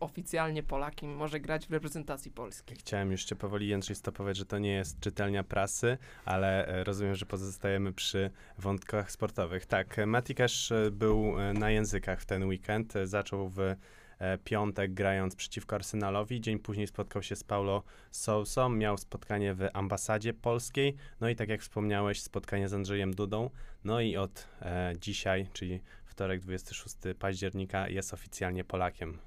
oficjalnie Polakiem może grać w reprezentacji Polski. Chciałem jeszcze powoli Jędrzej stopować, że to nie jest czytelnia prasy, ale e, rozumiem, że pozostajemy przy wątkach sportowych. Tak, e, Matikasz e, był na językach w ten weekend. Zaczął w piątek grając przeciwko Arsenalowi. Dzień później spotkał się z Paulo Sousą. Miał spotkanie w ambasadzie polskiej. No i tak jak wspomniałeś, spotkanie z Andrzejem Dudą. No i od dzisiaj, czyli wtorek 26 października, jest oficjalnie Polakiem.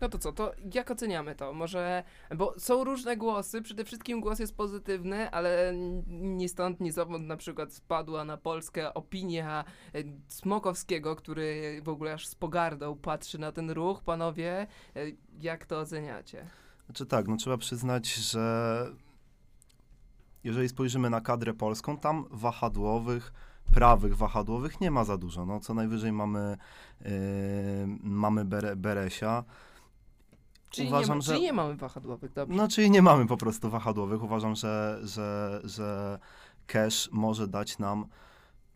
No to co, to jak oceniamy to? Może, bo są różne głosy, przede wszystkim głos jest pozytywny, ale ni stąd, ni zowąd na przykład spadła na Polskę opinia e, Smokowskiego, który w ogóle aż z pogardą patrzy na ten ruch. Panowie, e, jak to oceniacie? Znaczy tak, no trzeba przyznać, że jeżeli spojrzymy na kadrę polską, tam wahadłowych, prawych wahadłowych nie ma za dużo. No, co najwyżej mamy, yy, mamy Bere, Beresia. Czyli, Uważam, nie, że- czyli nie mamy wahadłowych, dobrze. No, czyli nie mamy po prostu wahadłowych. Uważam, że, że, że Cash może dać nam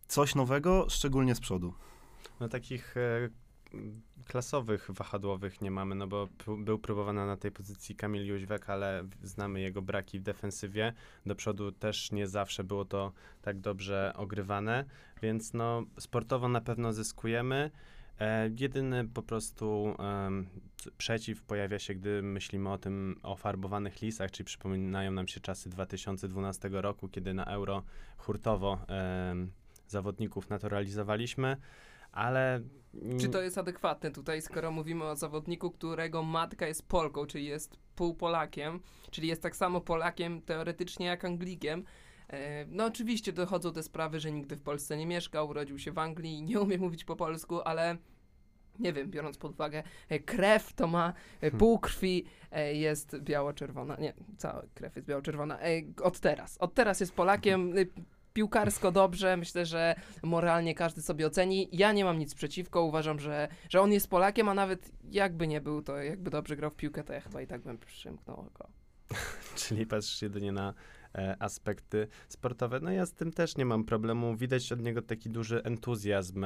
coś nowego, szczególnie z przodu. No takich e, klasowych wahadłowych nie mamy, no bo p- był próbowany na tej pozycji Kamil Jóźwek, ale znamy jego braki w defensywie. Do przodu też nie zawsze było to tak dobrze ogrywane, więc no sportowo na pewno zyskujemy. E, jedyny po prostu c- przeciw pojawia się, gdy myślimy o tym, o farbowanych lisach, czyli przypominają nam się czasy 2012 roku, kiedy na Euro hurtowo em, zawodników naturalizowaliśmy, ale... Czy to jest adekwatne tutaj, skoro mówimy o zawodniku, którego matka jest Polką, czyli jest półpolakiem, czyli jest tak samo Polakiem teoretycznie jak Anglikiem? E, No oczywiście dochodzą te sprawy, że nigdy w Polsce nie mieszkał, urodził się w Anglii i nie umie mówić po polsku, ale nie wiem, biorąc pod uwagę e, krew, to ma e, pół krwi jest biało-czerwona. Nie, cała krew jest biało-czerwona. Od teraz. Od teraz jest Polakiem. Piłkarsko dobrze, myślę, że moralnie każdy sobie oceni. Ja nie mam nic przeciwko, uważam, że, że on jest Polakiem, a nawet jakby nie był, to jakby dobrze grał w piłkę, to ja chyba i tak bym przymknął oko. Czyli patrzysz jedynie na aspekty sportowe. No ja z tym też nie mam problemu. Widać od niego taki duży entuzjazm.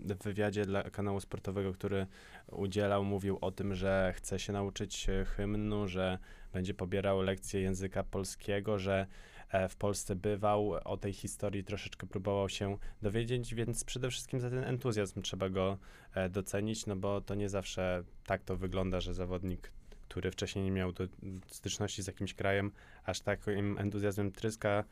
w wywiadzie dla kanału sportowego, który udzielał, mówił o tym, że chce się nauczyć e, hymnu, że będzie pobierał lekcje języka polskiego, że e, w Polsce bywał, o tej historii troszeczkę próbował się dowiedzieć, więc przede wszystkim za ten entuzjazm trzeba go e, docenić, no bo to nie zawsze tak to wygląda, że zawodnik który wcześniej nie miał do styczności z jakimś krajem, aż takim entuzjazmem tryska.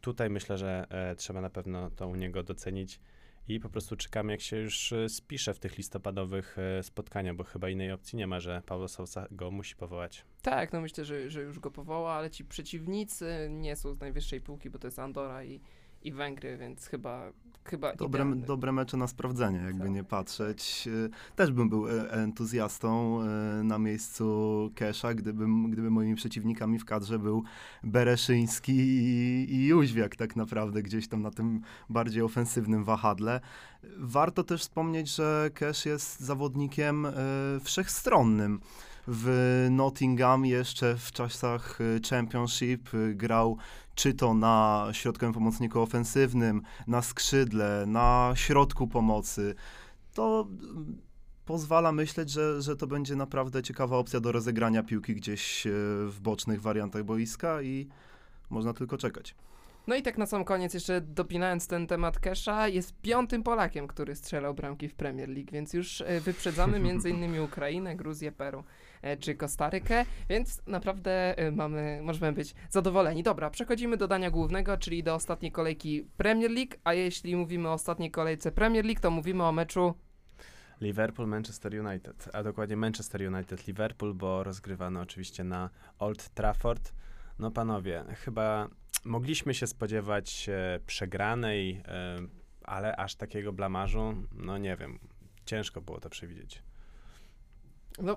Tutaj myślę, że e, trzeba na pewno to u niego docenić i po prostu czekamy, jak się już e, spisze w tych listopadowych e, spotkaniach, bo chyba innej opcji nie ma, że Paulo Sousa go musi powołać. Tak, no myślę, że, że już go powoła, ale ci przeciwnicy nie są z najwyższej półki, bo to jest Andora i, i Węgry, więc chyba, chyba Dobre, idealny. dobre mecze na sprawdzenie, jakby Tak. nie patrzeć. Y, Też bym był e, entuzjastą y, na miejscu Kesza, gdybym, gdyby moimi przeciwnikami w kadrze był Bereszyński i, i Jóźwiak tak naprawdę, gdzieś tam na tym bardziej ofensywnym wahadle. Warto też wspomnieć, że Cash jest zawodnikiem wszechstronnym. W Nottingham jeszcze w czasach Championship grał czy to na środkowym pomocniku ofensywnym, na skrzydle, na środku pomocy, to mm, pozwala myśleć, że, że to będzie naprawdę ciekawa opcja do rozegrania piłki gdzieś e, w bocznych wariantach boiska i można tylko czekać. No i tak na sam koniec, jeszcze dopinając ten temat Kesha, jest piątym Polakiem, który strzelał bramki w Premier League, więc już e, wyprzedzamy m.in. Ukrainę, Gruzję, Peru e, czy Kostarykę, więc naprawdę e, mamy, możemy być zadowoleni. Dobra, przechodzimy do dania głównego, czyli do ostatniej kolejki Premier League, a jeśli mówimy o ostatniej kolejce Premier League, to mówimy o meczu Liverpool, Manchester United, a dokładnie Manchester United, Liverpool, bo rozgrywano oczywiście na Old Trafford. No panowie, chyba mogliśmy się spodziewać e, przegranej, e, ale aż takiego blamażu, no nie wiem, ciężko było to przewidzieć. No,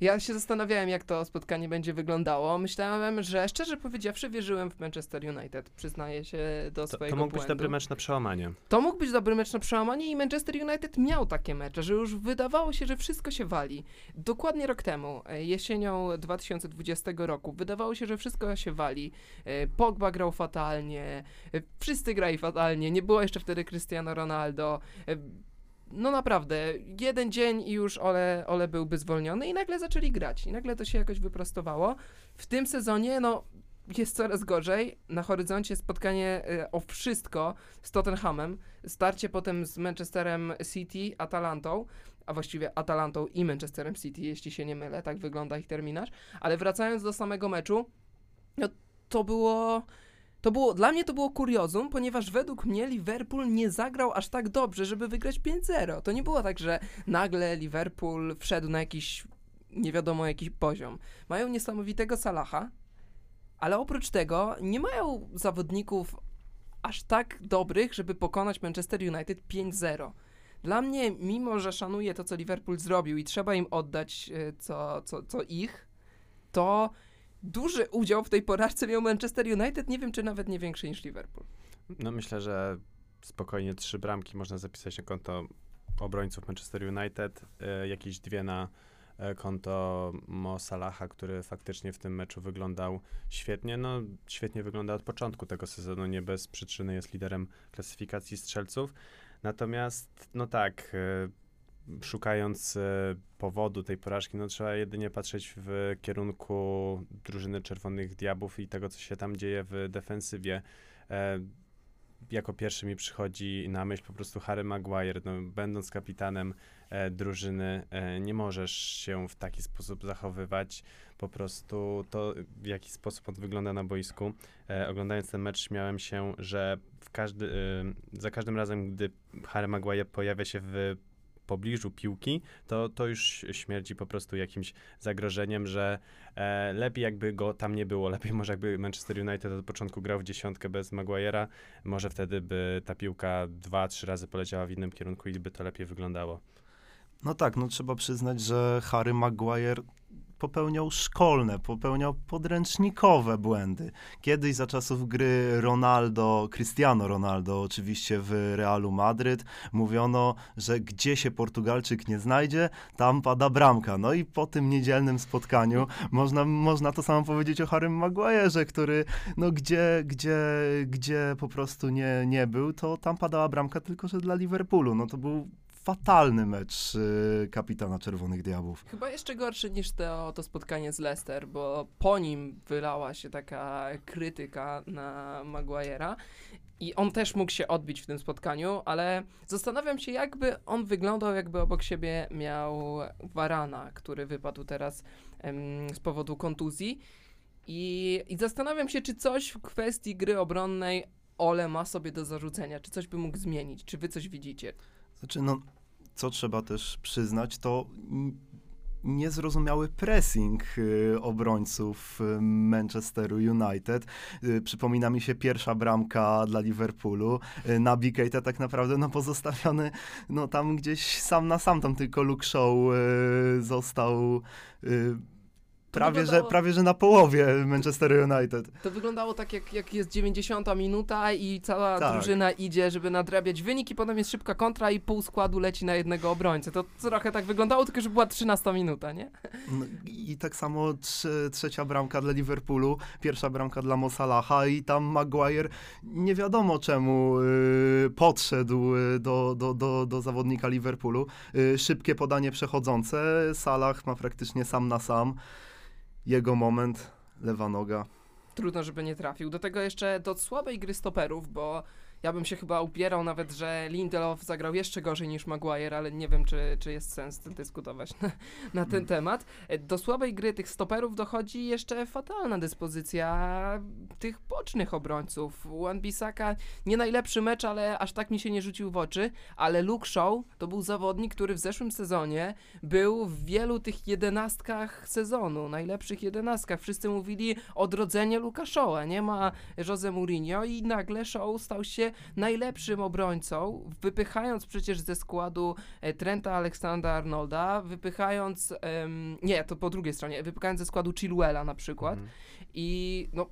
ja się zastanawiałem, jak to spotkanie będzie wyglądało. Myślałem, że szczerze powiedziawszy, wierzyłem w Manchester United. Przyznaję się do To, swojego to mógł być błędu. dobry mecz na przełamanie. To mógł być dobry mecz na przełamanie i Manchester United miał takie mecze, że już wydawało się, że wszystko się wali. Dokładnie rok temu, e, jesienią 2020 roku, wydawało się, że wszystko się wali. E, Pogba grał fatalnie, e, wszyscy grali fatalnie, nie było jeszcze wtedy Cristiano Ronaldo. E, no naprawdę, jeden dzień i już Ole, Ole byłby zwolniony i nagle zaczęli grać. I nagle to się jakoś wyprostowało. W tym sezonie, no, jest coraz gorzej. Na horyzoncie spotkanie y, o wszystko z Tottenhamem. Starcie potem z Manchesterem City, Atalantą, a właściwie Atalantą i Manchesterem City, jeśli się nie mylę, tak wygląda ich terminarz. Ale wracając do samego meczu, no, to było... To było, dla mnie to było kuriozum, ponieważ według mnie Liverpool nie zagrał aż tak dobrze, żeby wygrać 5-0. To nie było tak, że nagle Liverpool wszedł na jakiś nie wiadomo jaki poziom. Mają niesamowitego Salaha, ale oprócz tego nie mają zawodników aż tak dobrych, żeby pokonać Manchester United 5-0. Dla mnie, mimo że szanuję to, co Liverpool zrobił i trzeba im oddać e, co, co, co ich, to duży udział w tej porażce miał Manchester United, nie wiem czy nawet nie większy niż Liverpool. No myślę, że spokojnie trzy bramki można zapisać na konto obrońców Manchester United, y, jakieś dwie na y, konto Mo Salaha, który faktycznie w tym meczu wyglądał świetnie. No, świetnie wygląda od początku tego sezonu, nie bez przyczyny jest liderem klasyfikacji strzelców. Natomiast, no tak, y, szukając y, powodu tej porażki, no trzeba jedynie patrzeć w kierunku drużyny Czerwonych Diabłów i tego, co się tam dzieje w defensywie. E, jako pierwszy mi przychodzi na myśl po prostu Harry Maguire. No, będąc kapitanem e, drużyny, e, nie możesz się w taki sposób zachowywać. Po prostu to, w jaki sposób on wygląda na boisku. E, oglądając ten mecz, śmiałem się, że każdy, e, za każdym razem, gdy Harry Maguire pojawia się w pobliżu piłki, to, to już śmierdzi po prostu jakimś zagrożeniem, że e, lepiej jakby go tam nie było, lepiej może jakby Manchester United od początku grał w dziesiątkę bez Maguire'a, może wtedy by ta piłka dwa, trzy razy poleciała w innym kierunku i by to lepiej wyglądało. No tak, no trzeba przyznać, że Harry Maguire popełniał szkolne, popełniał podręcznikowe błędy. Kiedyś za czasów gry Ronaldo, Cristiano Ronaldo, oczywiście w Realu Madryt, mówiono, że gdzie się Portugalczyk nie znajdzie, tam pada bramka. No i po tym niedzielnym spotkaniu można, można to samo powiedzieć o Harrym Maguire'ze, który no gdzie, gdzie, gdzie po prostu nie, nie był, to tam padała bramka tylko, że dla Liverpoolu. No to był fatalny mecz y, kapitana Czerwonych Diabłów. Chyba jeszcze gorszy niż to, to spotkanie z Leicester, bo po nim wylała się taka krytyka na Maguire'a i on też mógł się odbić w tym spotkaniu, ale zastanawiam się, jakby on wyglądał, jakby obok siebie miał Varana, który wypadł teraz em, z powodu kontuzji. I, I zastanawiam się, czy coś w kwestii gry obronnej Ole ma sobie do zarzucenia, czy coś by mógł zmienić, czy wy coś widzicie? Znaczy, no, co trzeba też przyznać, to niezrozumiały pressing y, obrońców y, Manchesteru United. Y, przypomina mi się pierwsza bramka dla Liverpoolu. Nabi Keita tak naprawdę no, pozostawiony no, tam gdzieś sam na sam, tam tylko Luke Shaw y, został prawie, że, wyglądało- prawie że na połowie Manchester United. To wyglądało tak, jak, jak jest 90 minuta i cała Tak. drużyna idzie, żeby nadrabiać wynik i potem jest szybka kontra i pół składu leci na jednego obrońcę. To trochę tak wyglądało, tylko że była 13 minuta, nie? No, I tak samo trze- trzecia bramka dla Liverpoolu, pierwsza bramka dla Mo Salaha i tam Maguire nie wiadomo czemu y, podszedł y, do, do, do, do zawodnika Liverpoolu. Y, szybkie podanie przechodzące, Salah ma praktycznie sam na sam. Jego moment, lewa noga. Trudno, żeby nie trafił. Do tego jeszcze do słabej gry stoperów, bo ja bym się chyba upierał nawet, że Lindelof zagrał jeszcze gorzej niż Maguire, ale nie wiem, czy, czy jest sens dyskutować na, na ten Mm. temat. Do słabej gry tych stoperów dochodzi jeszcze fatalna dyspozycja tych bocznych obrońców. Wan-Bissaka nie najlepszy mecz, ale aż tak mi się nie rzucił w oczy, ale Luke Shaw to był zawodnik, który w zeszłym sezonie był w wielu tych jedenastkach sezonu, najlepszych jedenastkach. Wszyscy mówili odrodzenie Luka Shaw'a, nie ma Jose Mourinho i nagle Shaw stał się najlepszym obrońcą, wypychając przecież ze składu e, Trenta Alexander-Arnolda, wypychając, em, nie, to po drugiej stronie, wypychając ze składu Chilwella na przykład Mhm. i no,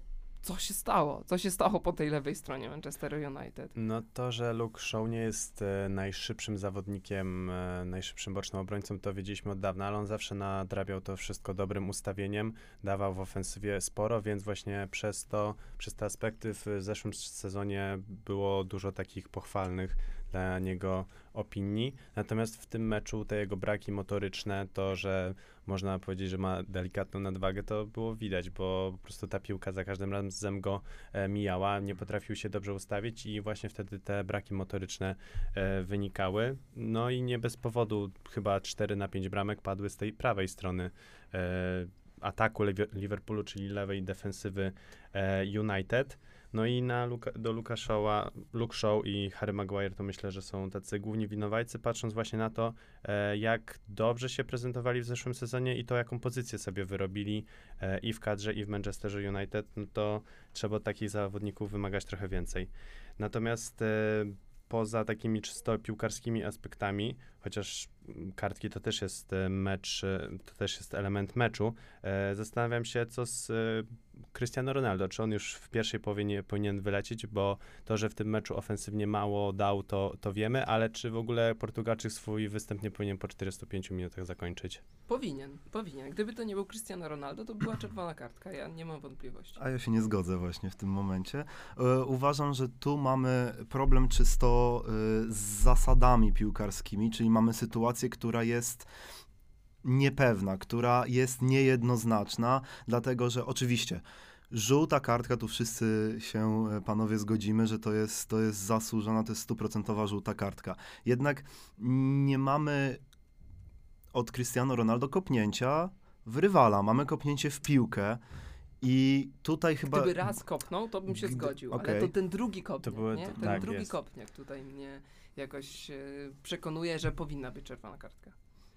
co się stało? Co się stało po tej lewej stronie Manchester United? No to, że Luke Shaw nie jest e, najszybszym zawodnikiem, e, najszybszym bocznym obrońcą, to wiedzieliśmy od dawna, ale on zawsze nadrabiał to wszystko dobrym ustawieniem, dawał w ofensywie sporo, więc właśnie przez to, przez te aspekty w zeszłym sezonie było dużo takich pochwalnych dla niego opinii. Natomiast w tym meczu te jego braki motoryczne, to, że można powiedzieć, że ma delikatną nadwagę, to było widać, bo po prostu ta piłka za każdym razem go e, mijała, nie potrafił się dobrze ustawić i właśnie wtedy te braki motoryczne e, wynikały. No i nie bez powodu chyba 4 na 5 bramek padły z tej prawej strony e, ataku Liv- Liverpoolu, czyli lewej defensywy e, United. No i na Luka, do Luka Shaw'a, Luke Shaw i Harry Maguire to myślę, że są tacy główni winowajcy, patrząc właśnie na to, e, jak dobrze się prezentowali w zeszłym sezonie i to, jaką pozycję sobie wyrobili e, i w kadrze, i w Manchesterze United, no to trzeba od takich zawodników wymagać trochę więcej. Natomiast e, poza takimi czysto piłkarskimi aspektami, chociaż mm, kartki to też jest e, mecz, e, to też jest element meczu, e, zastanawiam się, co z e, Cristiano Ronaldo, czy on już w pierwszej połowie nie powinien wylecieć, bo to, że w tym meczu ofensywnie mało dał, to, to wiemy, ale czy w ogóle Portugalczyk swój występ nie powinien po 45 minutach zakończyć? Powinien, powinien. Gdyby to nie był Cristiano Ronaldo, to była czerwona kartka, ja nie mam wątpliwości. A ja się nie zgodzę właśnie w tym momencie. E, uważam, że tu mamy problem czysto e, z zasadami piłkarskimi, czyli mamy sytuację, która jest niepewna, która jest niejednoznaczna, dlatego że oczywiście żółta kartka, tu wszyscy się e, panowie zgodzimy, że to jest, to jest zasłużona, to jest stuprocentowa żółta kartka. Jednak nie mamy od Cristiano Ronaldo kopnięcia w rywala, mamy kopnięcie w piłkę i tutaj chyba... Gdyby raz kopnął, to bym się Gdy- zgodził, okej. ale to ten drugi kopniak, były- nie? to- Ten tak, drugi jest. kopniak tutaj mnie jakoś e, przekonuje, że powinna być czerwona kartka.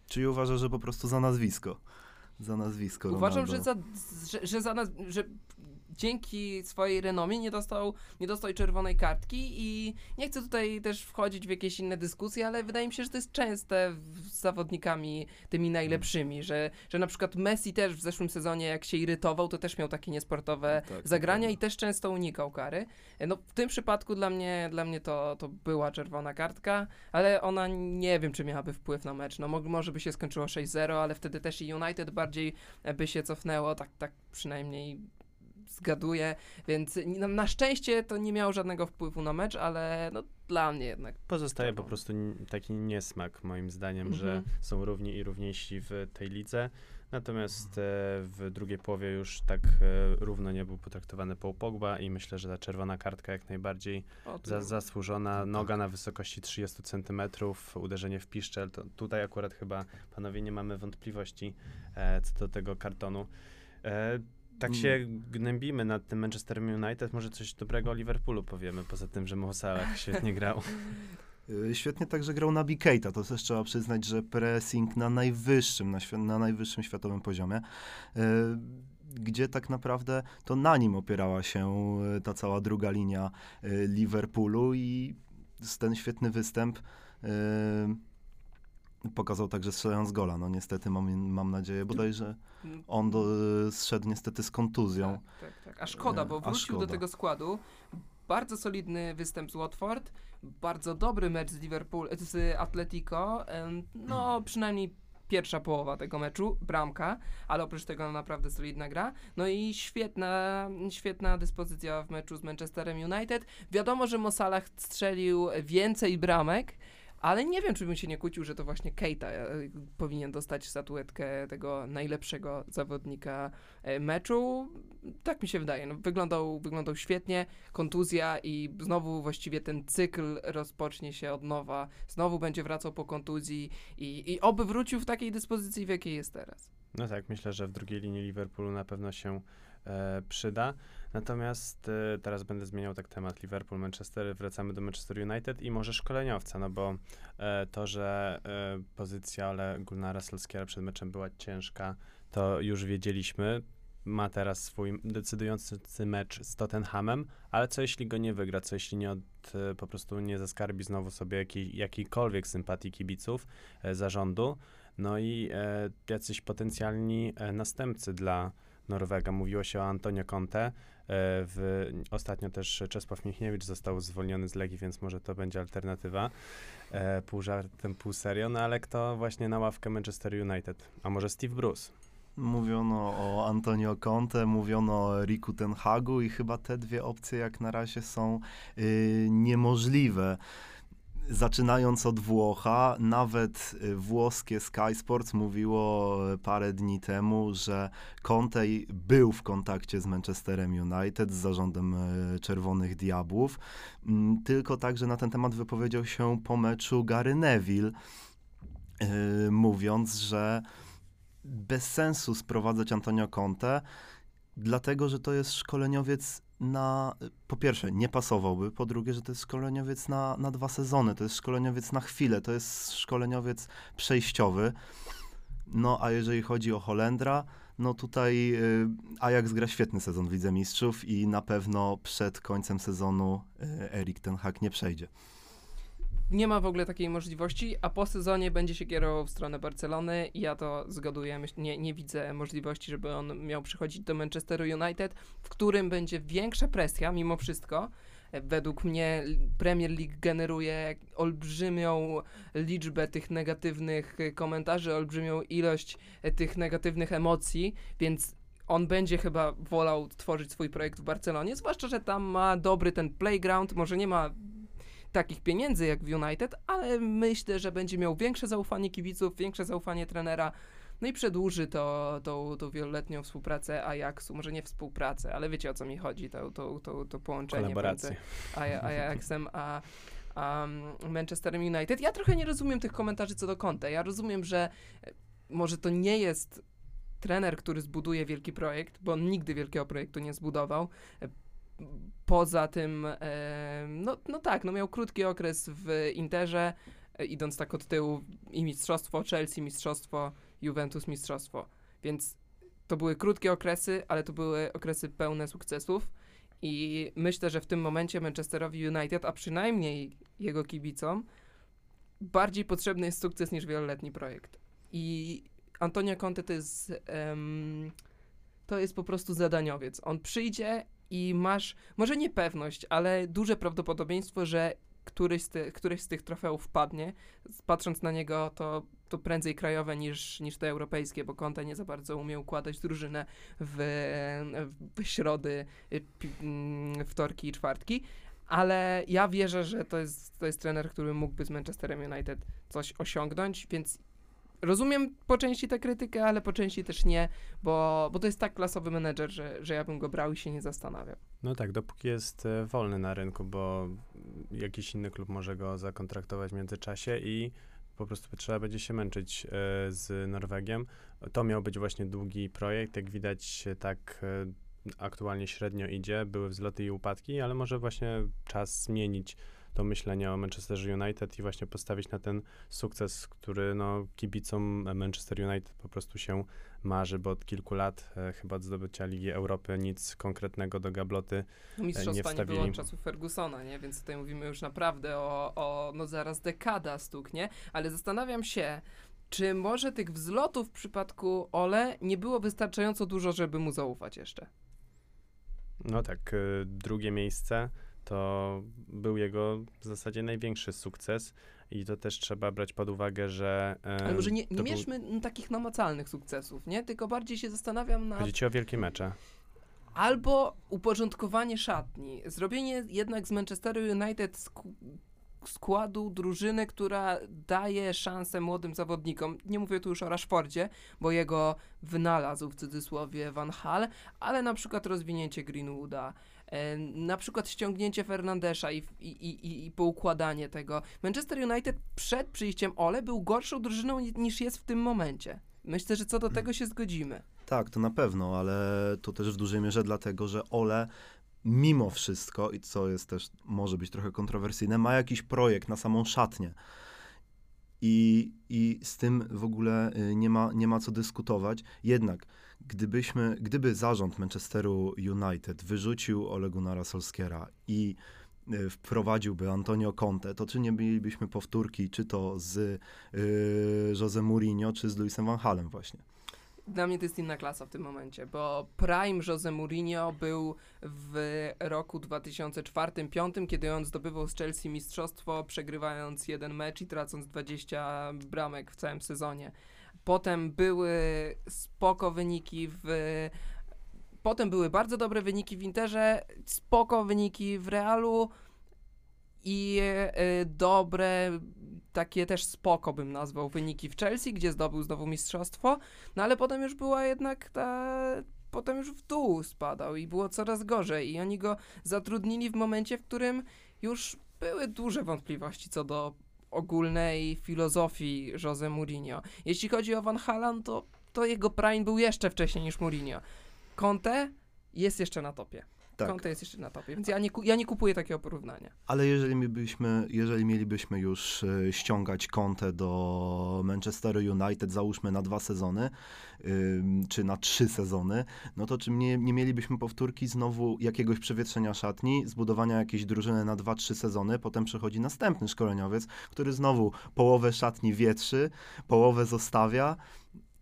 Czyli uważa, że po prostu za nazwisko. Za nazwisko Uważam, Ronaldo. że za, że, że, za nas, że dzięki swojej renomie nie dostał, nie dostał czerwonej kartki i nie chcę tutaj też wchodzić w jakieś inne dyskusje, ale wydaje mi się, że to jest częste z zawodnikami tymi najlepszymi, że, że na przykład Messi też w zeszłym sezonie jak się irytował, to też miał takie niesportowe Tak, to zagrania prawda. i też często unikał kary. No w tym przypadku dla mnie, dla mnie to, to była czerwona kartka, ale ona nie wiem, czy miałaby wpływ na mecz. No mo- może by się skończyło 6-0, ale wtedy też i United bardziej by się cofnęło, tak, tak przynajmniej zgaduję, więc na, na szczęście to nie miało żadnego wpływu na mecz, ale no dla mnie jednak. Pozostaje po prostu taki niesmak, moim zdaniem, Mhm. że są równi i równiejsi w tej lidze. Natomiast e, w drugiej połowie już tak e, równo nie był potraktowany Paul Pogba i myślę, że ta czerwona kartka jak najbardziej za, zasłużona. tak. Noga na wysokości 30 cm, uderzenie w piszczel. To tutaj akurat chyba, panowie, nie mamy wątpliwości e, co do tego kartonu. E, tak Mm. się gnębimy nad tym Manchesterem United, może coś dobrego o Liverpoolu powiemy, poza tym, że Mo Salah świetnie grał. Y, Świetnie także grał na Keita. To też trzeba przyznać, że pressing na najwyższym, na, świ- na najwyższym światowym poziomie, y, gdzie tak naprawdę to na nim opierała się y, ta cała druga linia Liverpoolu i z ten świetny występ pokazał także strzelając gola. No niestety mam, mam nadzieję bodajże on do, zszedł niestety z kontuzją. Tak, tak, tak. A szkoda, E, bo a wrócił do szkoda. tego składu. Bardzo solidny występ z Watford, bardzo dobry mecz z Liverpool, z Atletico. em, No, przynajmniej pierwsza połowa tego meczu, bramka, ale oprócz tego naprawdę solidna gra. No i świetna, świetna dyspozycja w meczu z Manchesterem United. Wiadomo, że Mo Salah strzelił więcej bramek, ale nie wiem, czy bym się nie kłócił, że to właśnie Keita e, powinien dostać statuetkę tego najlepszego zawodnika e, meczu. Tak mi się wydaje. No, wyglądał, wyglądał świetnie, kontuzja i znowu właściwie ten cykl rozpocznie się od nowa. Znowu będzie wracał po kontuzji i, i oby wrócił w takiej dyspozycji, w jakiej jest teraz. No tak, myślę, że w drugiej linii Liverpoolu na pewno się przyda. Natomiast e, teraz będę zmieniał tak temat Liverpool, Manchester, wracamy do Manchester United i może szkoleniowca, no bo e, to, że e, pozycja Ole Gunnara Solskjaera przed meczem była ciężka, to już wiedzieliśmy. Ma teraz swój decydujący mecz z Tottenhamem, ale co jeśli go nie wygra, co jeśli nie od, e, po prostu nie zaskarbi znowu sobie jakiej, jakiejkolwiek sympatii kibiców, e, zarządu, no i e, jacyś potencjalni e, następcy dla Norwega. Mówiło się o Antonio Conte. E, w, ostatnio też Czesław Michniewicz został zwolniony z Legii, więc może to będzie alternatywa. E, pół żartem, pół serio. No ale kto właśnie na ławkę Manchester United? A może Steve Bruce? Mówiono o Antonio Conte, mówiono o Riku Ten Hagu i chyba te dwie opcje jak na razie są y, niemożliwe. Zaczynając od Włocha, nawet y, włoskie Sky Sports mówiło y, parę dni temu, że Conte był w kontakcie z Manchesterem United, z zarządem y, Czerwonych Diabłów, mm, tylko także na ten temat wypowiedział się po meczu Gary Neville, mówiąc, że bez sensu sprowadzać Antonio Conte, dlatego że to jest szkoleniowiec na, po pierwsze, nie pasowałby, po drugie, że to jest szkoleniowiec na, na dwa sezony, to jest szkoleniowiec na chwilę, to jest szkoleniowiec przejściowy. No, a jeżeli chodzi o Holendra, no tutaj y, Ajax gra świetny sezon Widzę i na pewno przed końcem sezonu y, Erik ten Hag nie przejdzie nie ma w ogóle takiej możliwości, a po sezonie będzie się kierował w stronę Barcelony i ja to zgaduję. Nie, nie widzę możliwości, żeby on miał przychodzić do Manchesteru United, w którym będzie większa presja mimo wszystko. Według mnie Premier League generuje olbrzymią liczbę tych negatywnych komentarzy, olbrzymią ilość tych negatywnych emocji, więc on będzie chyba wolał tworzyć swój projekt w Barcelonie, zwłaszcza, że tam ma dobry ten playground, może nie ma takich pieniędzy jak w United, ale myślę, że będzie miał większe zaufanie kibiców, większe zaufanie trenera. No i przedłuży to, tą, tą wieloletnią współpracę Ajaxu, może nie współpracę, ale wiecie o co mi chodzi, to, to, to, to połączenie między Ajaxem a, a Manchesterem United. Ja trochę nie rozumiem tych komentarzy co do Conte. Ja rozumiem, że e, może to nie jest trener, który zbuduje wielki projekt, bo on nigdy wielkiego projektu nie zbudował poza tym, e, no, no tak, no miał krótki okres w Interze, e, idąc tak od tyłu i mistrzostwo Chelsea, mistrzostwo Juventus, mistrzostwo. Więc to były krótkie okresy, ale to były okresy pełne sukcesów. I myślę, że w tym momencie Manchesterowi United, a przynajmniej jego kibicom, bardziej potrzebny jest sukces niż wieloletni projekt. I Antonio Conte to jest, um, to jest po prostu zadaniowiec. On przyjdzie i masz, może nie pewność, ale duże prawdopodobieństwo, że któryś z, ty, któryś z tych trofeów padnie. Patrząc na niego, to, to prędzej krajowe niż, niż te europejskie, bo Conte nie za bardzo umie układać drużynę w, w środy, y, mm, wtorki i czwartki. Ale ja wierzę, że to jest, to jest trener, który mógłby z Manchesterem United coś osiągnąć, więc rozumiem po części tę krytykę, ale po części też nie, bo, bo to jest tak klasowy menedżer, że, że ja bym go brał i się nie zastanawiał. No tak, dopóki jest e, wolny na rynku, bo jakiś inny klub może go zakontraktować w międzyczasie i po prostu trzeba będzie się męczyć e, z Norwegiem. To miał być właśnie długi projekt, jak widać tak e, aktualnie średnio idzie, były wzloty i upadki, ale może właśnie czas zmienić to myślenie o Manchester United i właśnie postawić na ten sukces, który no, kibicom Manchester United po prostu się marzy, bo od kilku lat e, chyba od zdobycia Ligi Europy nic konkretnego do gabloty no, Mistrzostwa nie, nie było od czasów Fergusona, nie? Więc tutaj mówimy już naprawdę o, o no zaraz dekada stuk, nie? Ale zastanawiam się, czy może tych wzlotów w przypadku Ole nie było wystarczająco dużo, żeby mu zaufać jeszcze? No tak, y, drugie miejsce to był jego w zasadzie największy sukces i to też trzeba brać pod uwagę, że... Ale może nie, nie mierzmy był... takich namacalnych sukcesów, nie? Tylko bardziej się zastanawiam na... Chodzi ci o wielkie mecze. Albo uporządkowanie szatni. Zrobienie jednak z Manchesteru United składu drużyny, która daje szansę młodym zawodnikom. Nie mówię tu już o Rashfordzie, bo jego wynalazł w cudzysłowie Van Hal, ale na przykład rozwinięcie Greenwooda, E, na przykład ściągnięcie Fernandesza i, i, i, i poukładanie tego. Manchester United przed przyjściem Ole był gorszą drużyną niż jest w tym momencie. Myślę, że co do tego się zgodzimy. Tak, to na pewno, ale to też w dużej mierze dlatego, że Ole mimo wszystko, i co jest też, może być trochę kontrowersyjne, ma jakiś projekt na samą szatnię. I, i z tym w ogóle y, nie ma, nie ma co dyskutować. Jednak gdybyśmy, gdyby zarząd Manchesteru United wyrzucił Ole Gunnara Solskiera i y, wprowadziłby Antonio Conte, to czy nie mielibyśmy powtórki, czy to z y, Jose Mourinho, czy z Luisem Van Halem właśnie? Dla mnie to jest inna klasa w tym momencie, bo prime Jose Mourinho był w roku 2004-2005, kiedy on zdobywał z Chelsea mistrzostwo, przegrywając jeden mecz i tracąc 20 bramek w całym sezonie. Potem były spoko wyniki w. Potem były bardzo dobre wyniki w Interze, spoko wyniki w Realu i e, dobre, takie też spoko bym nazwał wyniki w Chelsea, gdzie zdobył znowu mistrzostwo, no ale potem już była jednak ta, potem już w dół spadał i było coraz gorzej i oni go zatrudnili w momencie, w którym już były duże wątpliwości co do ogólnej filozofii Jose Mourinho. Jeśli chodzi o Van Halen, to, to jego prime był jeszcze wcześniej niż Mourinho. Conte jest jeszcze na topie. Tak. Conte jest jeszcze na topie, więc ja nie, ja nie kupuję takiego porównania. Ale jeżeli mielibyśmy, jeżeli mielibyśmy już e, ściągać kontę do Manchesteru United, załóżmy na dwa sezony, czy na trzy sezony, no to czy nie, nie mielibyśmy powtórki znowu jakiegoś przewietrzenia szatni, zbudowania jakiejś drużyny na dwa, trzy sezony, potem przychodzi następny szkoleniowiec, który znowu połowę szatni wietrzy, połowę zostawia,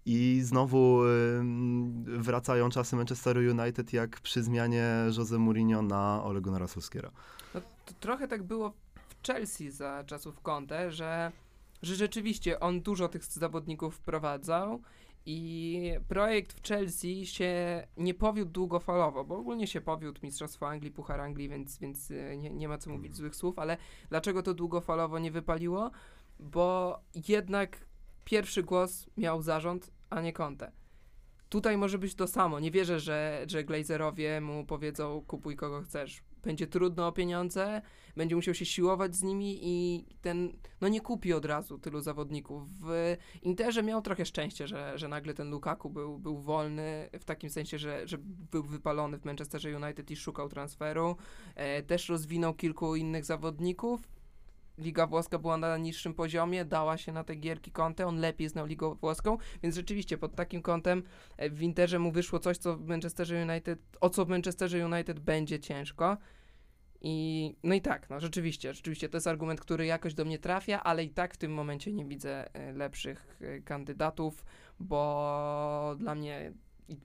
i znowu wracają czasy Manchesteru United jak przy zmianie Jose Mourinho na Ole Gunnara Solskjaera. No, trochę tak było w Chelsea za czasów Conte, że, że rzeczywiście on dużo tych zawodników wprowadzał i projekt w Chelsea się nie powiódł długofalowo, bo ogólnie się powiódł Mistrzostwo Anglii, Puchar Anglii, więc, więc y, nie, nie ma co mówić złych słów, ale dlaczego to długofalowo nie wypaliło? Bo jednak pierwszy głos miał zarząd, a nie Conte. Tutaj może być to samo. Nie wierzę, że, że Glazerowie mu powiedzą kupuj kogo chcesz. Będzie trudno o pieniądze, będzie musiał się siłować z nimi i ten, no nie kupi od razu tylu zawodników. W Interze miał trochę szczęście, że, że nagle ten Lukaku był, był wolny, w takim sensie, że, że był wypalony w Manchesterze United i szukał transferu. E, też rozwinął kilku innych zawodników. Liga włoska była na niższym poziomie, dała się na te gierki Conte, on lepiej znał Ligę włoską, więc rzeczywiście pod takim kątem e, w Interze mu wyszło coś, co w Manchesterze United, o co w Manchesterze United będzie ciężko. I no i tak, no rzeczywiście, rzeczywiście to jest argument, który jakoś do mnie trafia, ale i tak w tym momencie nie widzę e, lepszych e, kandydatów, bo dla mnie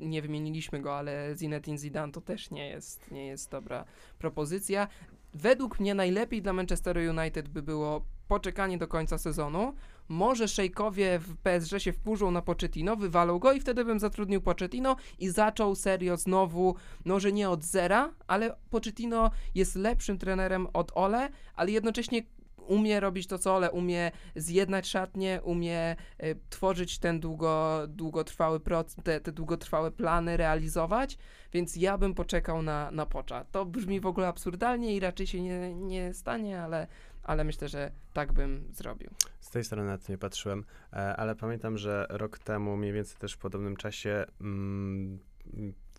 nie wymieniliśmy go, ale Zinedine Zidane to też nie jest, nie jest dobra propozycja. Według mnie najlepiej dla Manchesteru United by było poczekanie do końca sezonu. Może szejkowie w PSG się wkurzą na Pochettino, wywalą go i wtedy bym zatrudnił Pochettino i zaczął serio znowu, może nie od zera, ale Pochettino jest lepszym trenerem od Ole, ale jednocześnie umie robić to, co Ole, umie zjednać szatnie, umie y, tworzyć ten długo, długotrwały proces, te, te długotrwałe plany realizować, więc ja bym poczekał na, na Pocza. To brzmi w ogóle absurdalnie i raczej się nie, nie stanie, ale, ale myślę, że tak bym zrobił. Z tej strony na to nie patrzyłem, e, ale pamiętam, że rok temu, mniej więcej też w podobnym czasie, mm,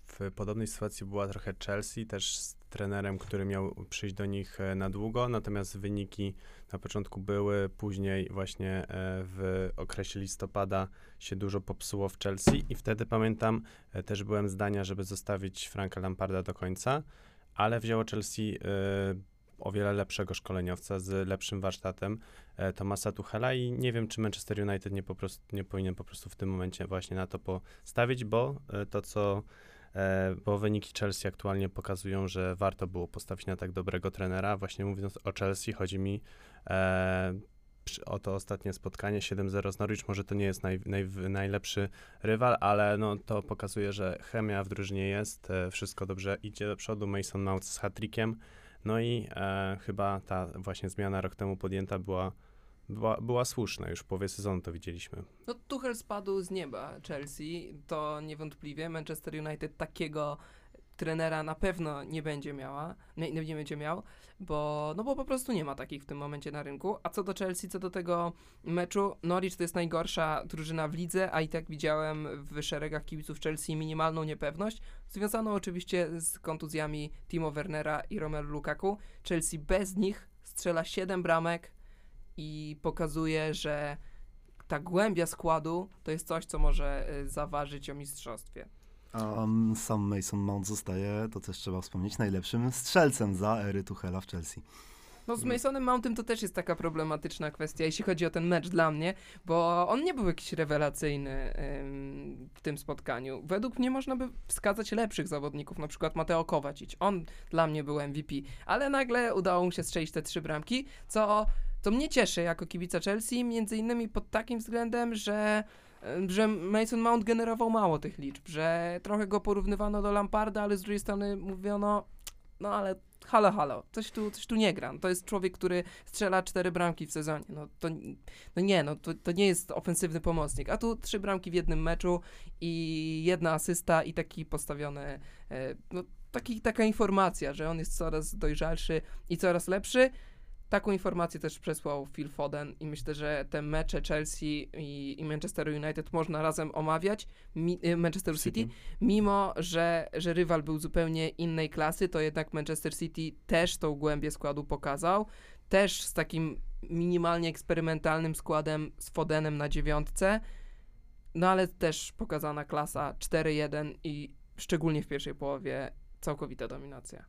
w podobnej sytuacji była trochę Chelsea, też trenerem, który miał przyjść do nich e, na długo, natomiast wyniki na początku były, później właśnie e, w okresie listopada się dużo popsuło w Chelsea. I wtedy pamiętam, e, też byłem zdania, żeby zostawić Franka Lamparda do końca, ale wzięło Chelsea o wiele lepszego szkoleniowca z lepszym warsztatem Tomasa Tuchela. I nie wiem, czy Manchester United nie, po prostu, nie powinien po prostu w tym momencie właśnie na to postawić, bo to, co bo wyniki Chelsea aktualnie pokazują, że warto było postawić na tak dobrego trenera. Właśnie mówiąc o Chelsea, chodzi mi e, o to ostatnie spotkanie 7-0 z Norwich. Może to nie jest naj, naj, najlepszy rywal, ale no, to pokazuje, że chemia w drużynie jest, e, wszystko dobrze idzie do przodu. Mason Mount z hat-trickiem. No i e, chyba ta właśnie zmiana rok temu podjęta była, była, była słuszna. Już w połowie sezonu to widzieliśmy. No Tuchel spadł z nieba Chelsea, to niewątpliwie. Manchester United takiego trenera na pewno nie będzie miała, nie, nie będzie miał, bo, no bo po prostu nie ma takich w tym momencie na rynku. A co do Chelsea, co do tego meczu, Norwich to jest najgorsza drużyna w lidze, a i tak widziałem w szeregach kibiców Chelsea minimalną niepewność, związaną oczywiście z kontuzjami Timo Wernera i Romelu Lukaku. Chelsea bez nich strzela 7 bramek i pokazuje, że ta głębia składu to jest coś, co może y, zaważyć o mistrzostwie. A um, sam Mason Mount zostaje, to też trzeba wspomnieć, najlepszym strzelcem za ery Tuchela w Chelsea. No z Masonem Mountem to też jest taka problematyczna kwestia, jeśli chodzi o ten mecz dla mnie, bo on nie był jakiś rewelacyjny ym, w tym spotkaniu. Według mnie można by wskazać lepszych zawodników, na przykład Mateo Kovacic. On dla mnie był MVP, ale nagle udało mu się strzelić te trzy bramki, co, co mnie cieszy jako kibica Chelsea, między innymi pod takim względem, że że Mason Mount generował mało tych liczb, że trochę go porównywano do Lamparda, ale z drugiej strony mówiono, no ale halo, halo, coś tu, coś tu nie gra. To jest człowiek, który strzela cztery bramki w sezonie. No to no nie, no to, to nie jest ofensywny pomocnik. A tu trzy bramki w jednym meczu i jedna asysta i taki postawiony, e, no taki, taka informacja, że on jest coraz dojrzalszy i coraz lepszy. Taką informację też przesłał Phil Foden i myślę, że te mecze Chelsea i, i Manchester United można razem omawiać, mi, y, Manchester City, City. mimo że, że rywal był zupełnie innej klasy, to jednak Manchester City też tą głębię składu pokazał, też z takim minimalnie eksperymentalnym składem z Fodenem na dziewiątce, no ale też pokazana klasa 4-1 i szczególnie w pierwszej połowie całkowita dominacja.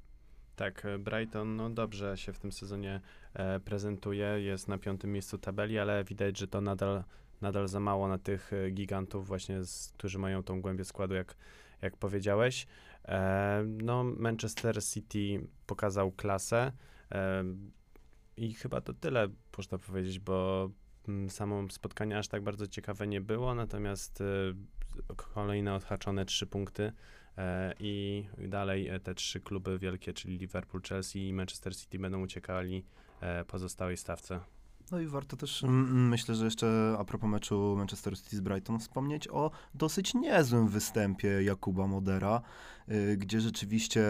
Tak, e, Brighton no dobrze się w tym sezonie e, prezentuje, jest na piątym miejscu tabeli, ale widać, że to nadal, nadal za mało na tych e, gigantów właśnie, z, którzy mają tą głębię składu, jak, jak powiedziałeś. E, no Manchester City pokazał klasę e, i chyba to tyle można powiedzieć, bo mm, samo spotkanie aż tak bardzo ciekawe nie było, natomiast e, kolejne odhaczone trzy punkty I dalej e, te trzy kluby wielkie, czyli Liverpool, Chelsea i Manchester City będą uciekali e, pozostałej stawce. No i warto też, myślę, że jeszcze a propos meczu Manchester City z Brighton, wspomnieć o dosyć niezłym występie Jakuba Modera, y, gdzie rzeczywiście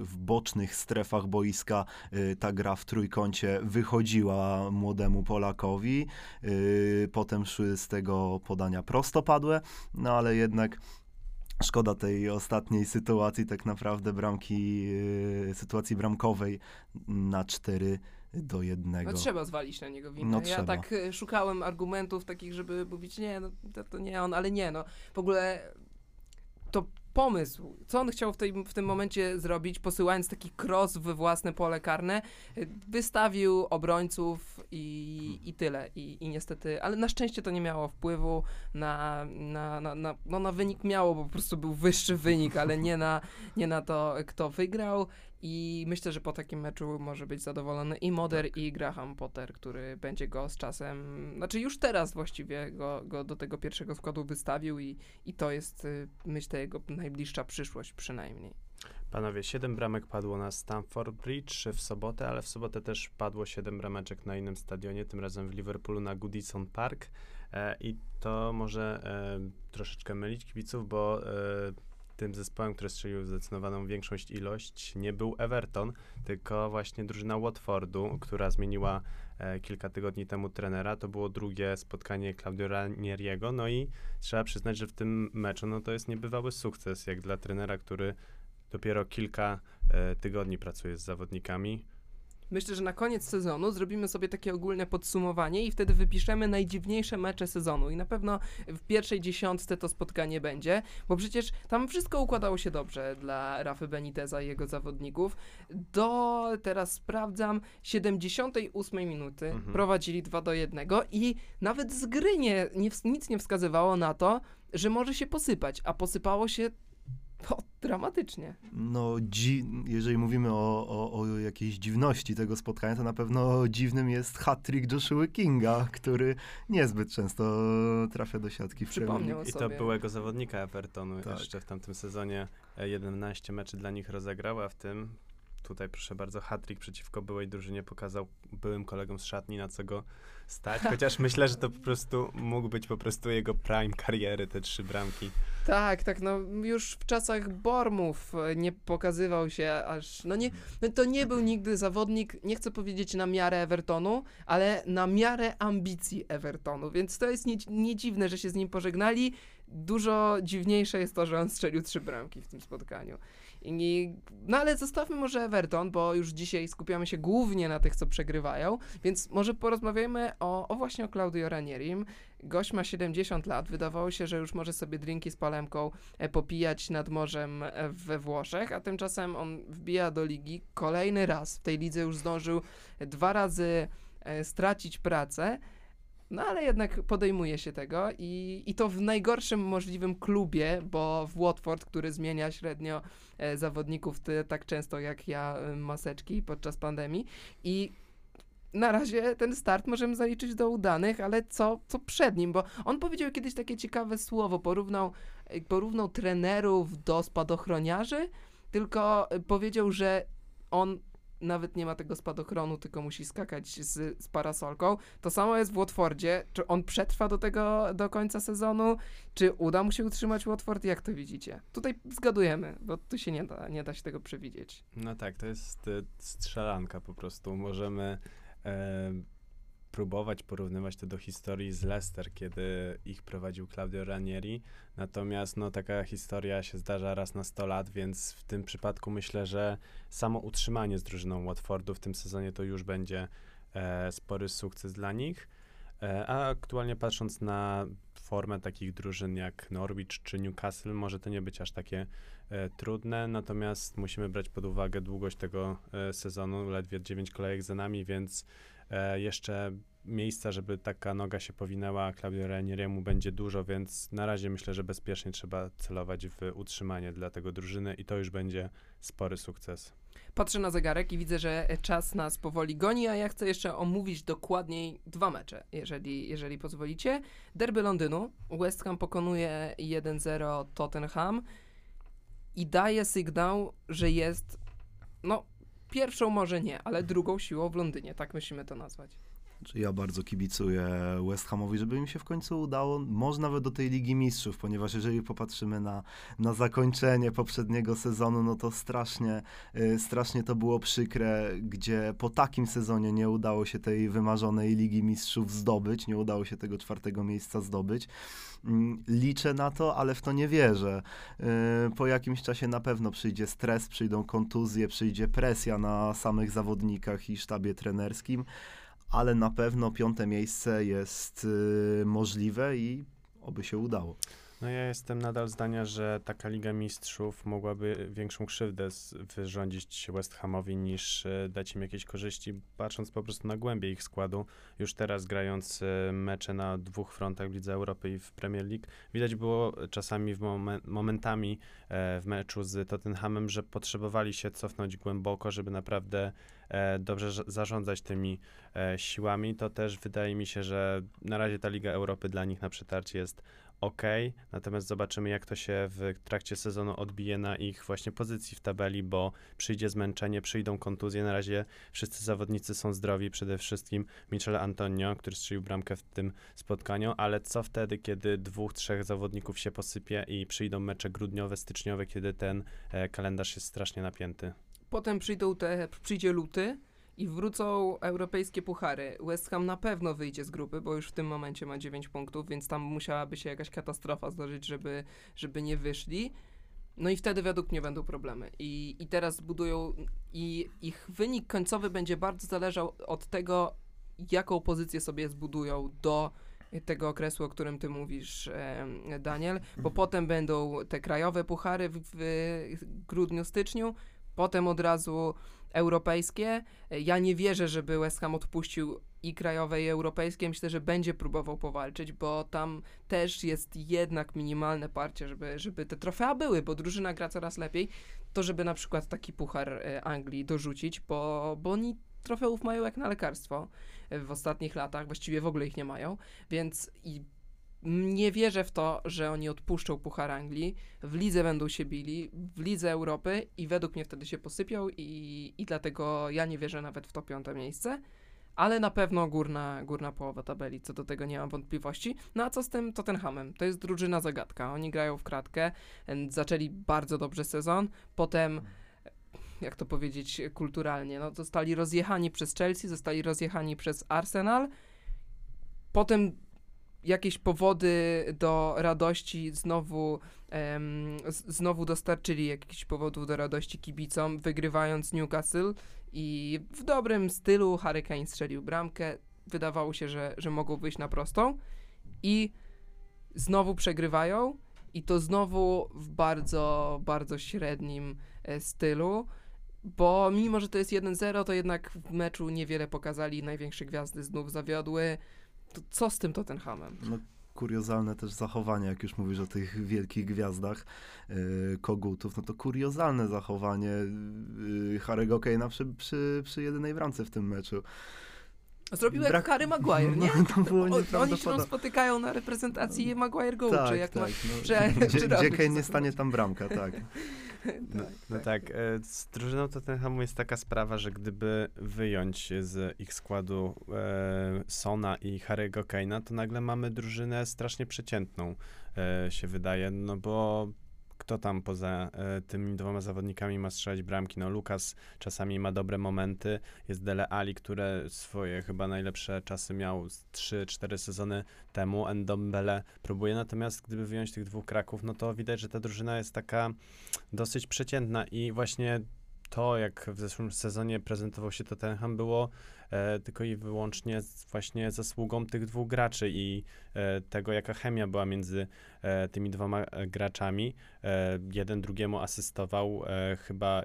w bocznych strefach boiska y, ta gra w trójkącie wychodziła młodemu Polakowi. Y, potem szły z tego podania prostopadłe, no ale jednak Szkoda tej ostatniej sytuacji, tak naprawdę bramki, yy, sytuacji bramkowej na 4 do 1. No trzeba zwalić na niego winę. No, ja trzeba. tak y, szukałem argumentów takich, żeby mówić, nie, no, to, to nie on, ale nie, no. W ogóle to pomysł, co on chciał w, tej, w tym momencie zrobić, posyłając taki cross we własne pole karne, wystawił obrońców i, i tyle. I, I niestety, ale na szczęście to nie miało wpływu na, na, na, na, no na wynik miało, bo po prostu był wyższy wynik, ale nie na, nie na to, kto wygrał. I myślę, że po takim meczu może być zadowolony i Moder, i Graham Potter, który będzie go z czasem, znaczy już teraz właściwie go, go do tego pierwszego składu wystawił i, i to jest, y, myślę, jego najbliższa przyszłość przynajmniej. Panowie, 7 bramek padło na Stamford Bridge w sobotę, ale w sobotę też padło 7 brameczek na innym stadionie, tym razem w Liverpoolu na Goodison Park. E, I to może e, troszeczkę mylić kibiców, bo e, tym zespołem, który strzelił zdecydowaną większość ilość, nie był Everton, tylko właśnie drużyna Watfordu, która zmieniła e, kilka tygodni temu trenera. To było drugie spotkanie Claudio Ranieriego, no i trzeba przyznać, że w tym meczu no to jest niebywały sukces, jak dla trenera, który dopiero kilka e, tygodni pracuje z zawodnikami. Myślę, że na koniec sezonu zrobimy sobie takie ogólne podsumowanie i wtedy wypiszemy najdziwniejsze mecze sezonu. I na pewno w pierwszej dziesiątce to spotkanie będzie, bo przecież tam wszystko układało się dobrze dla Rafy Beniteza i jego zawodników. Do, teraz sprawdzam, 78 minuty Mhm. prowadzili 2 do 1 i nawet z gry nie, nie, nic nie wskazywało na to, że może się posypać, a posypało się o, dramatycznie. No, dzi- jeżeli mówimy o, o, o jakiejś dziwności tego spotkania, to na pewno dziwnym jest hat-trick Joshua Kinga, który niezbyt często trafia do siatki w Przypomniał. I to byłego zawodnika Evertonu Tak. jeszcze w tamtym sezonie e, 11 meczy dla nich rozegrał, a w tym tutaj proszę bardzo hat-trick przeciwko byłej drużynie pokazał byłym kolegom z szatni na co go stać, chociaż myślę, że to po prostu mógł być po prostu jego prime kariery, te trzy bramki. Tak, tak, no już w czasach Bormów e, nie pokazywał się aż, no nie, no to nie był nigdy zawodnik, nie chcę powiedzieć na miarę Evertonu, ale na miarę ambicji Evertonu, więc to jest nie, nie dziwne, że się z nim pożegnali. Dużo dziwniejsze jest to, że on strzelił trzy bramki w tym spotkaniu. I, no ale zostawmy może Everton, bo już dzisiaj skupiamy się głównie na tych, co przegrywają, więc może porozmawiajmy o, o właśnie o Claudio Ranierim. Gość ma 70 lat, wydawało się, że już może sobie drinki z palemką e, popijać nad morzem e, we Włoszech, a tymczasem on wbija do ligi kolejny raz. W tej lidze już zdążył dwa razy e, stracić pracę. No ale jednak podejmuje się tego i, i to w najgorszym możliwym klubie, bo w Watford, który zmienia średnio e, zawodników ty, tak często jak ja e, maseczki podczas pandemii i na razie ten start możemy zaliczyć do udanych, ale co, co przed nim? Bo on powiedział kiedyś takie ciekawe słowo, porównał, e, porównał trenerów do spadochroniarzy, tylko y, powiedział, że on nawet nie ma tego spadochronu, tylko musi skakać z, z parasolką. To samo jest w Watfordzie. Czy on przetrwa do tego do końca sezonu? Czy uda mu się utrzymać Watford? Jak to widzicie? Tutaj zgadujemy, bo tu się nie da, nie da się tego przewidzieć. No tak, to jest y, strzelanka po prostu. Możemy próbować porównywać to do historii z Leicester, kiedy ich prowadził Claudio Ranieri. Natomiast no, taka historia się zdarza raz na 100 lat, więc w tym przypadku myślę, że samo utrzymanie z drużyną Watfordu w tym sezonie to już będzie e, spory sukces dla nich. E, a aktualnie patrząc na formę takich drużyn jak Norwich czy Newcastle, może to nie być aż takie e, trudne, natomiast musimy brać pod uwagę długość tego e, sezonu, ledwie 9 kolejek za nami, więc jeszcze miejsca, żeby taka noga się powinęła Claudio Ranieriemu będzie dużo, więc na razie myślę, że bezpiecznie trzeba celować w utrzymanie dla tego drużyny i to już będzie spory sukces. Patrzę na zegarek i widzę, że czas nas powoli goni, a ja chcę jeszcze omówić dokładniej dwa mecze, jeżeli, jeżeli pozwolicie. Derby Londynu. West Ham pokonuje 1-0 Tottenham i daje sygnał, że jest, no, pierwszą może nie, ale drugą siłą w Londynie, tak musimy to nazwać. Ja bardzo kibicuję West Hamowi, żeby im się w końcu udało, może nawet do tej Ligi Mistrzów, ponieważ jeżeli popatrzymy na, na zakończenie poprzedniego sezonu, no to strasznie, y, strasznie to było przykre, gdzie po takim sezonie nie udało się tej wymarzonej Ligi Mistrzów zdobyć, nie udało się tego czwartego miejsca zdobyć. Mm, liczę na to, ale w to nie wierzę. Y, po jakimś czasie na pewno przyjdzie stres, przyjdą kontuzje, przyjdzie presja na samych zawodnikach i sztabie trenerskim ale na pewno piąte miejsce jest y, możliwe i oby się udało. No ja jestem nadal zdania, że taka Liga Mistrzów mogłaby większą krzywdę wyrządzić West Hamowi niż e, dać im jakieś korzyści, patrząc po prostu na głębię ich składu. Już teraz grając e, mecze na dwóch frontach w Lidze Europy i w Premier League, widać było czasami w momen momentami e, w meczu z Tottenhamem, że potrzebowali się cofnąć głęboko, żeby naprawdę dobrze zarządzać tymi siłami. To też wydaje mi się, że na razie ta Liga Europy dla nich na przetarcie jest ok, natomiast zobaczymy, jak to się w trakcie sezonu odbije na ich właśnie pozycji w tabeli, bo przyjdzie zmęczenie, przyjdą kontuzje. Na razie wszyscy zawodnicy są zdrowi, przede wszystkim Michele Antonio, który strzelił bramkę w tym spotkaniu, ale co wtedy, kiedy dwóch, trzech zawodników się posypie i przyjdą mecze grudniowe, styczniowe, kiedy ten e, kalendarz jest strasznie napięty? Potem przyjdą te, przyjdzie luty, i wrócą europejskie puchary. West Ham na pewno wyjdzie z grupy, bo już w tym momencie ma 9 punktów, więc tam musiałaby się jakaś katastrofa zdarzyć, żeby, żeby nie wyszli. No i wtedy według mnie będą problemy. I, I teraz budują, i ich wynik końcowy będzie bardzo zależał od tego, jaką pozycję sobie zbudują do tego okresu, o którym ty mówisz, Daniel, bo mhm. potem będą te krajowe puchary w, w grudniu, styczniu, potem od razu europejskie. Ja nie wierzę, żeby West Ham odpuścił i krajowe, i europejskie. Myślę, że będzie próbował powalczyć, bo tam też jest jednak minimalne parcie, żeby, żeby te trofea były, bo drużyna gra coraz lepiej. To, żeby na przykład taki puchar e, Anglii dorzucić, bo, bo oni trofeów mają jak na lekarstwo w ostatnich latach, właściwie w ogóle ich nie mają, więc i nie wierzę w to, że oni odpuszczą Puchar Anglii, w lidze będą się bili, w lidze Europy i według mnie wtedy się posypią i, i dlatego ja nie wierzę nawet w to piąte miejsce, ale na pewno górna, górna połowa tabeli, co do tego nie mam wątpliwości. No a co z tym Tottenhamem? To jest drużyna zagadka, oni grają w kratkę, zaczęli bardzo dobrze sezon, potem jak to powiedzieć kulturalnie, no zostali rozjechani przez Chelsea, zostali rozjechani przez Arsenal, potem jakieś powody do radości znowu, znowu dostarczyli jakichś powodów do radości kibicom, wygrywając Newcastle i w dobrym stylu Harry Kane strzelił bramkę. Wydawało się, że, że mogą wyjść na prostą i znowu przegrywają i to znowu w bardzo, bardzo średnim e, stylu bo mimo, że to jest 1-0, to jednak w meczu niewiele pokazali, największe gwiazdy znów zawiodły. To co z tym Tottenhamem? No, kuriozalne też zachowanie, jak już mówisz o tych wielkich gwiazdach yy, kogutów, no to kuriozalne zachowanie yy, Harry'ego Kane'a przy, przy, przy jedynej bramce w tym meczu. Zrobił jak Brak... Harry Maguire, nie? No, to Oni się spotykają na reprezentacji Maguire Go, tak, czy jak tak, ma... no, że, gdzie, gdzie Kane nie stanie tam bramka, tak. No, no tak, e, z drużyną Tottenhamu jest taka sprawa, że gdyby wyjąć z ich składu e, Sona i Harry'ego Kane'a, to nagle mamy drużynę strasznie przeciętną, e, się wydaje, no bo kto tam poza e, tymi dwoma zawodnikami ma strzelać bramki? No Lukas czasami ma dobre momenty, jest Dele Ali, które swoje chyba najlepsze czasy miał 3-4 sezony temu, Endombele próbuje, natomiast gdyby wyjąć tych dwóch Kraków, no to widać, że ta drużyna jest taka dosyć przeciętna. I właśnie to, jak w zeszłym sezonie prezentował się Tottenham, było e, tylko i wyłącznie z, właśnie zasługą tych dwóch graczy i e, tego, jaka chemia była między e, tymi dwoma e, graczami. E, jeden drugiemu asystował, e, chyba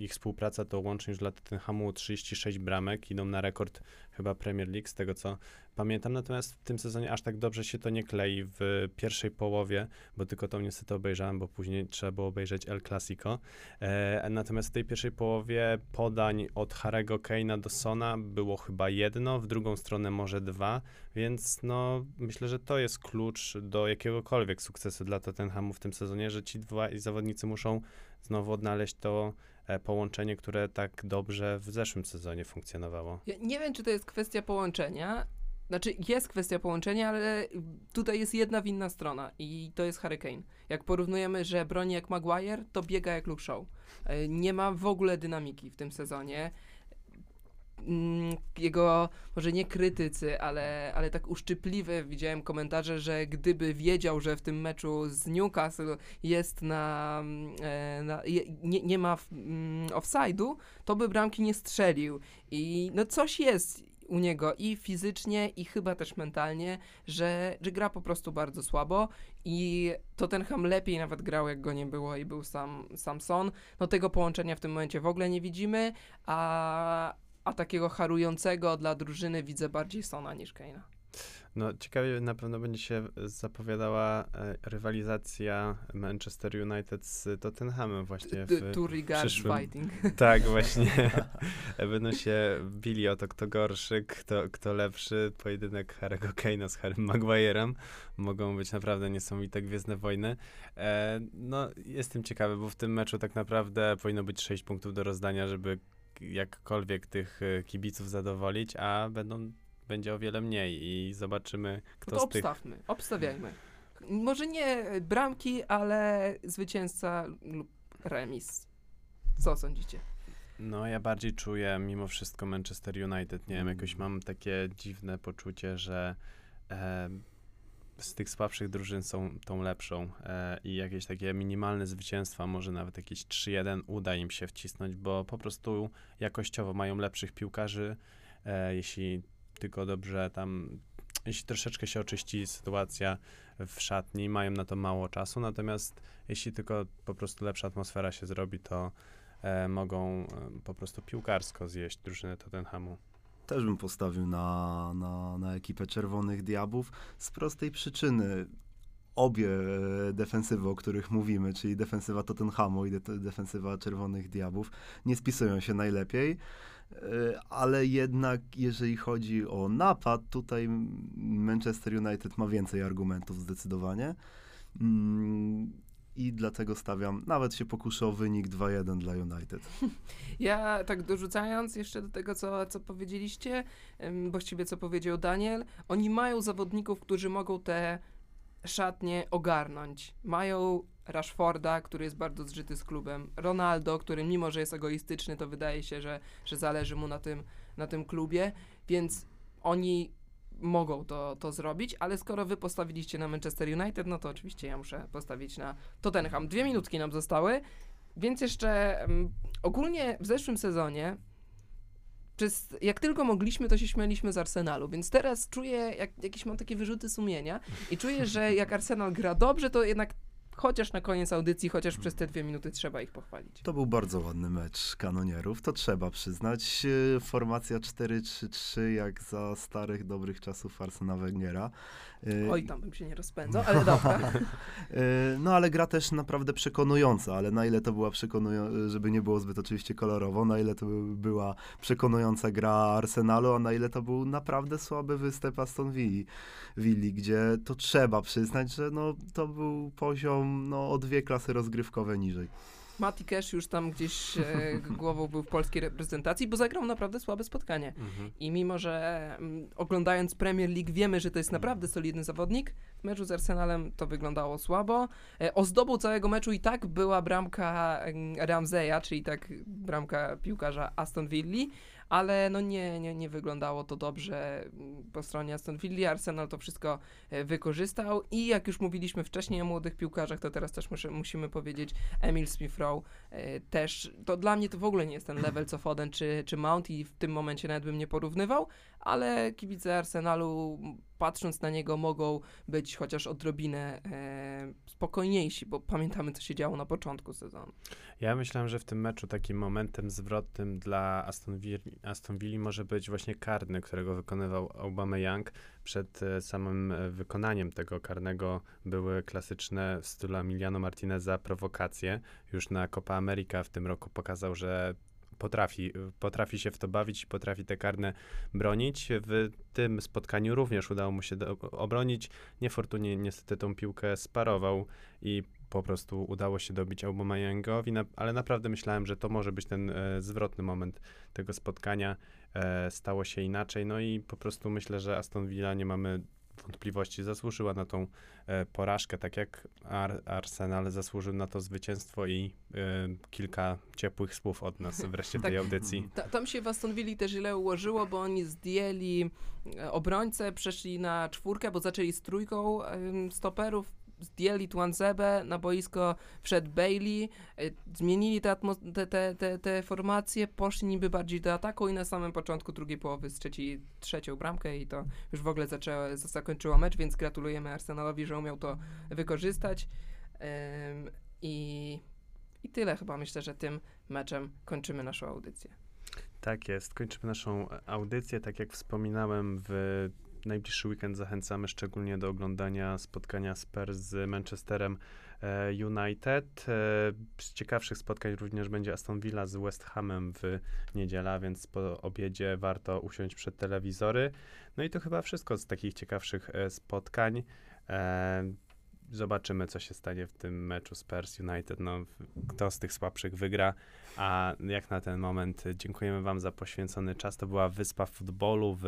ich współpraca to łącznie już dla Tottenhamu 36 bramek, idą na rekord chyba Premier League, z tego co pamiętam. Natomiast w tym sezonie aż tak dobrze się to nie klei w pierwszej połowie, bo tylko to niestety obejrzałem, bo później trzeba było obejrzeć El Clasico. E, natomiast w tej pierwszej połowie podań od Harego Kane'a do Sona było chyba jedno, w drugą stronę może dwa, więc no myślę, że to jest klucz do jakiegokolwiek sukcesu dla Tottenhamu w tym sezonie, że ci dwaj zawodnicy muszą znowu odnaleźć to e, połączenie, które tak dobrze w zeszłym sezonie funkcjonowało. Ja nie wiem, czy to jest kwestia połączenia. Znaczy, jest kwestia połączenia, ale tutaj jest jedna winna strona i to jest Hurricane. Jak porównujemy, że broni jak Maguire, to biega jak Luke Shaw. E, Nie ma w ogóle dynamiki w tym sezonie. Mm, Jego, może nie krytycy, ale, ale tak uszczypliwe widziałem komentarze, że gdyby wiedział, że w tym meczu z Newcastle jest na, mm, e, na nie, nie ma mm, offside'u, to by bramki nie strzelił. I no coś jest u niego i fizycznie, i chyba też mentalnie, że, że gra po prostu bardzo słabo i Tottenham lepiej nawet grał, jak go nie było i był sam Samson. No tego połączenia w tym momencie w ogóle nie widzimy, a, a takiego harującego dla drużyny widzę bardziej Sona niż Kane'a. No, ciekawie na pewno będzie się zapowiadała e, rywalizacja Manchester United z Tottenhamem właśnie The w Two regards fighting. Tak, właśnie. Będą się bili o to, kto gorszy, kto, kto lepszy. Pojedynek Harry'ego Kane'a z Harrym Maguire'em. Mogą być naprawdę niesamowite gwiezdne wojny. E, no, jestem ciekawy, bo w tym meczu tak naprawdę powinno być 6 punktów do rozdania, żeby jakkolwiek tych e, kibiców zadowolić, a będą, będzie o wiele mniej i zobaczymy, kto No to z tych... obstawmy, obstawiajmy. Może nie bramki, ale zwycięzca lub remis. Co sądzicie? No, ja bardziej czuję mimo wszystko Manchester United. Nie wiem, jakoś mam takie dziwne poczucie, że e, z tych słabszych drużyn są tą lepszą e, i jakieś takie minimalne zwycięstwa, może nawet jakieś 3-1 uda im się wcisnąć, bo po prostu jakościowo mają lepszych piłkarzy, e, jeśli tylko dobrze tam, jeśli troszeczkę się oczyści sytuacja w szatni, mają na to mało czasu, natomiast jeśli tylko po prostu lepsza atmosfera się zrobi, to e, mogą e, po prostu piłkarsko zjeść drużynę Tottenhamu. Też bym postawił na, na, na ekipę Czerwonych Diabłów z prostej przyczyny. Obie e, defensywy, o których mówimy, czyli defensywa Tottenhamu i de- defensywa Czerwonych Diabłów, nie spisują się najlepiej, ale jednak jeżeli chodzi o napad, tutaj Manchester United ma więcej argumentów zdecydowanie. Mm, I dlatego stawiam, nawet się pokuszę o wynik 2-1 dla United. Ja tak dorzucając jeszcze do tego, co, co powiedzieliście, właściwie co powiedział Daniel, oni mają zawodników, którzy mogą te szatnie ogarnąć. Mają Rashforda, który jest bardzo zżyty z klubem, Ronaldo, który mimo, że jest egoistyczny, to wydaje się, że, że zależy mu na tym, na tym klubie, więc oni mogą to, to zrobić, ale skoro wy postawiliście na Manchester United, no to oczywiście ja muszę postawić na Tottenham. Dwie minutki nam zostały, więc jeszcze em, ogólnie w zeszłym sezonie przez, jak tylko mogliśmy, to się śmialiśmy z Arsenalu, więc teraz czuję, jak, jakieś mam takie wyrzuty sumienia i czuję, że jak Arsenal gra dobrze, to jednak chociaż na koniec audycji, chociaż przez te dwie minuty trzeba ich pochwalić. To był bardzo ładny mecz kanonierów, to trzeba przyznać. E, Formacja 4-3-3 jak za starych, dobrych czasów Arsena Wengera. E, Oj, tam bym się nie rozpędzał, ale dobra. e, No ale gra też naprawdę przekonująca, ale na ile to była przekonująca, żeby nie było zbyt oczywiście kolorowo, na ile to by- była przekonująca gra Arsenalu, a na ile to był naprawdę słaby występ Aston Villi, Villi gdzie to trzeba przyznać, że no, to był poziom no, o dwie klasy rozgrywkowe niżej. Mati Cash już tam gdzieś e, głową był w polskiej reprezentacji, bo zagrał naprawdę słabe spotkanie. Mhm. I mimo, że mm, oglądając Premier League wiemy, że to jest naprawdę solidny zawodnik, w meczu z Arsenalem to wyglądało słabo. E, ozdobą całego meczu i tak była bramka em, Ramseya, czyli tak bramka piłkarza Aston Villa, ale no nie, nie, nie wyglądało to dobrze mm, po stronie Aston Villa. Arsenal to wszystko e, wykorzystał i jak już mówiliśmy wcześniej o młodych piłkarzach, to teraz też muszę, musimy powiedzieć Emil Smith-Rowe e, też, to dla mnie to w ogóle nie jest ten level co Foden czy, czy Mount i w tym momencie nawet bym nie porównywał, ale kibice Arsenalu patrząc na niego mogą być chociaż odrobinę e, spokojniejsi, bo pamiętamy co się działo na początku sezonu. Ja myślałem, że w tym meczu takim momentem zwrotnym dla Aston Aston Villa może być właśnie karny, którego wykonywał Aubameyang. Przed e, samym e, wykonaniem tego karnego były klasyczne w stylu Emiliano Martineza prowokacje. Już na Copa America w tym roku pokazał, że potrafi, potrafi się w to bawić i potrafi te karne bronić. W tym spotkaniu również udało mu się do, obronić. Niefortunnie niestety tą piłkę sparował i po prostu udało się dobić Aubameyangowi, na, ale naprawdę myślałem, że to może być ten e, zwrotny moment tego spotkania. E, stało się inaczej, no i po prostu myślę, że Aston Villa nie mamy wątpliwości, zasłużyła na tą e, porażkę, tak jak Ar Arsenal zasłużył na to zwycięstwo i e, kilka ciepłych słów od nas wreszcie w tej Tak. audycji. Ta, tam się w Aston Villa też źle ułożyło, bo oni zdjęli e, obrońcę, przeszli na czwórkę, bo zaczęli z trójką em, stoperów, zdjęli Tuanzebę, na boisko wszedł Bailey, e, zmienili te, te, te, te, te formacje, poszli niby bardziej do ataku i na samym początku drugiej połowy strzeci trzecią bramkę i to już w ogóle zaczęło, zakończyło mecz, więc gratulujemy Arsenalowi, że umiał to wykorzystać. I, I tyle chyba myślę, że tym meczem kończymy naszą audycję. Tak jest. Kończymy naszą e, audycję. Tak jak wspominałem, w najbliższy weekend zachęcamy szczególnie do oglądania spotkania Spurs z Manchesterem e, United. E, Z ciekawszych spotkań również będzie Aston Villa z West Hamem w niedzielę, więc po obiedzie warto usiąść przed telewizory. No i to chyba wszystko z takich ciekawszych e, spotkań. Zobaczymy, co się stanie w tym meczu Spurs United. No, kto z tych słabszych wygra. A jak na ten moment dziękujemy Wam za poświęcony czas. To była Wyspa Futbolu w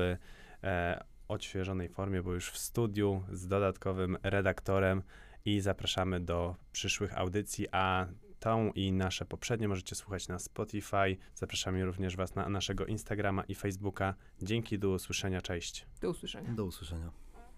odświeżonej formie, bo już w studiu z dodatkowym redaktorem i zapraszamy do przyszłych audycji, a tą i nasze poprzednie możecie słuchać na Spotify. Zapraszamy również Was na naszego Instagrama i Facebooka. Dzięki, do usłyszenia, cześć. Do usłyszenia. Do usłyszenia.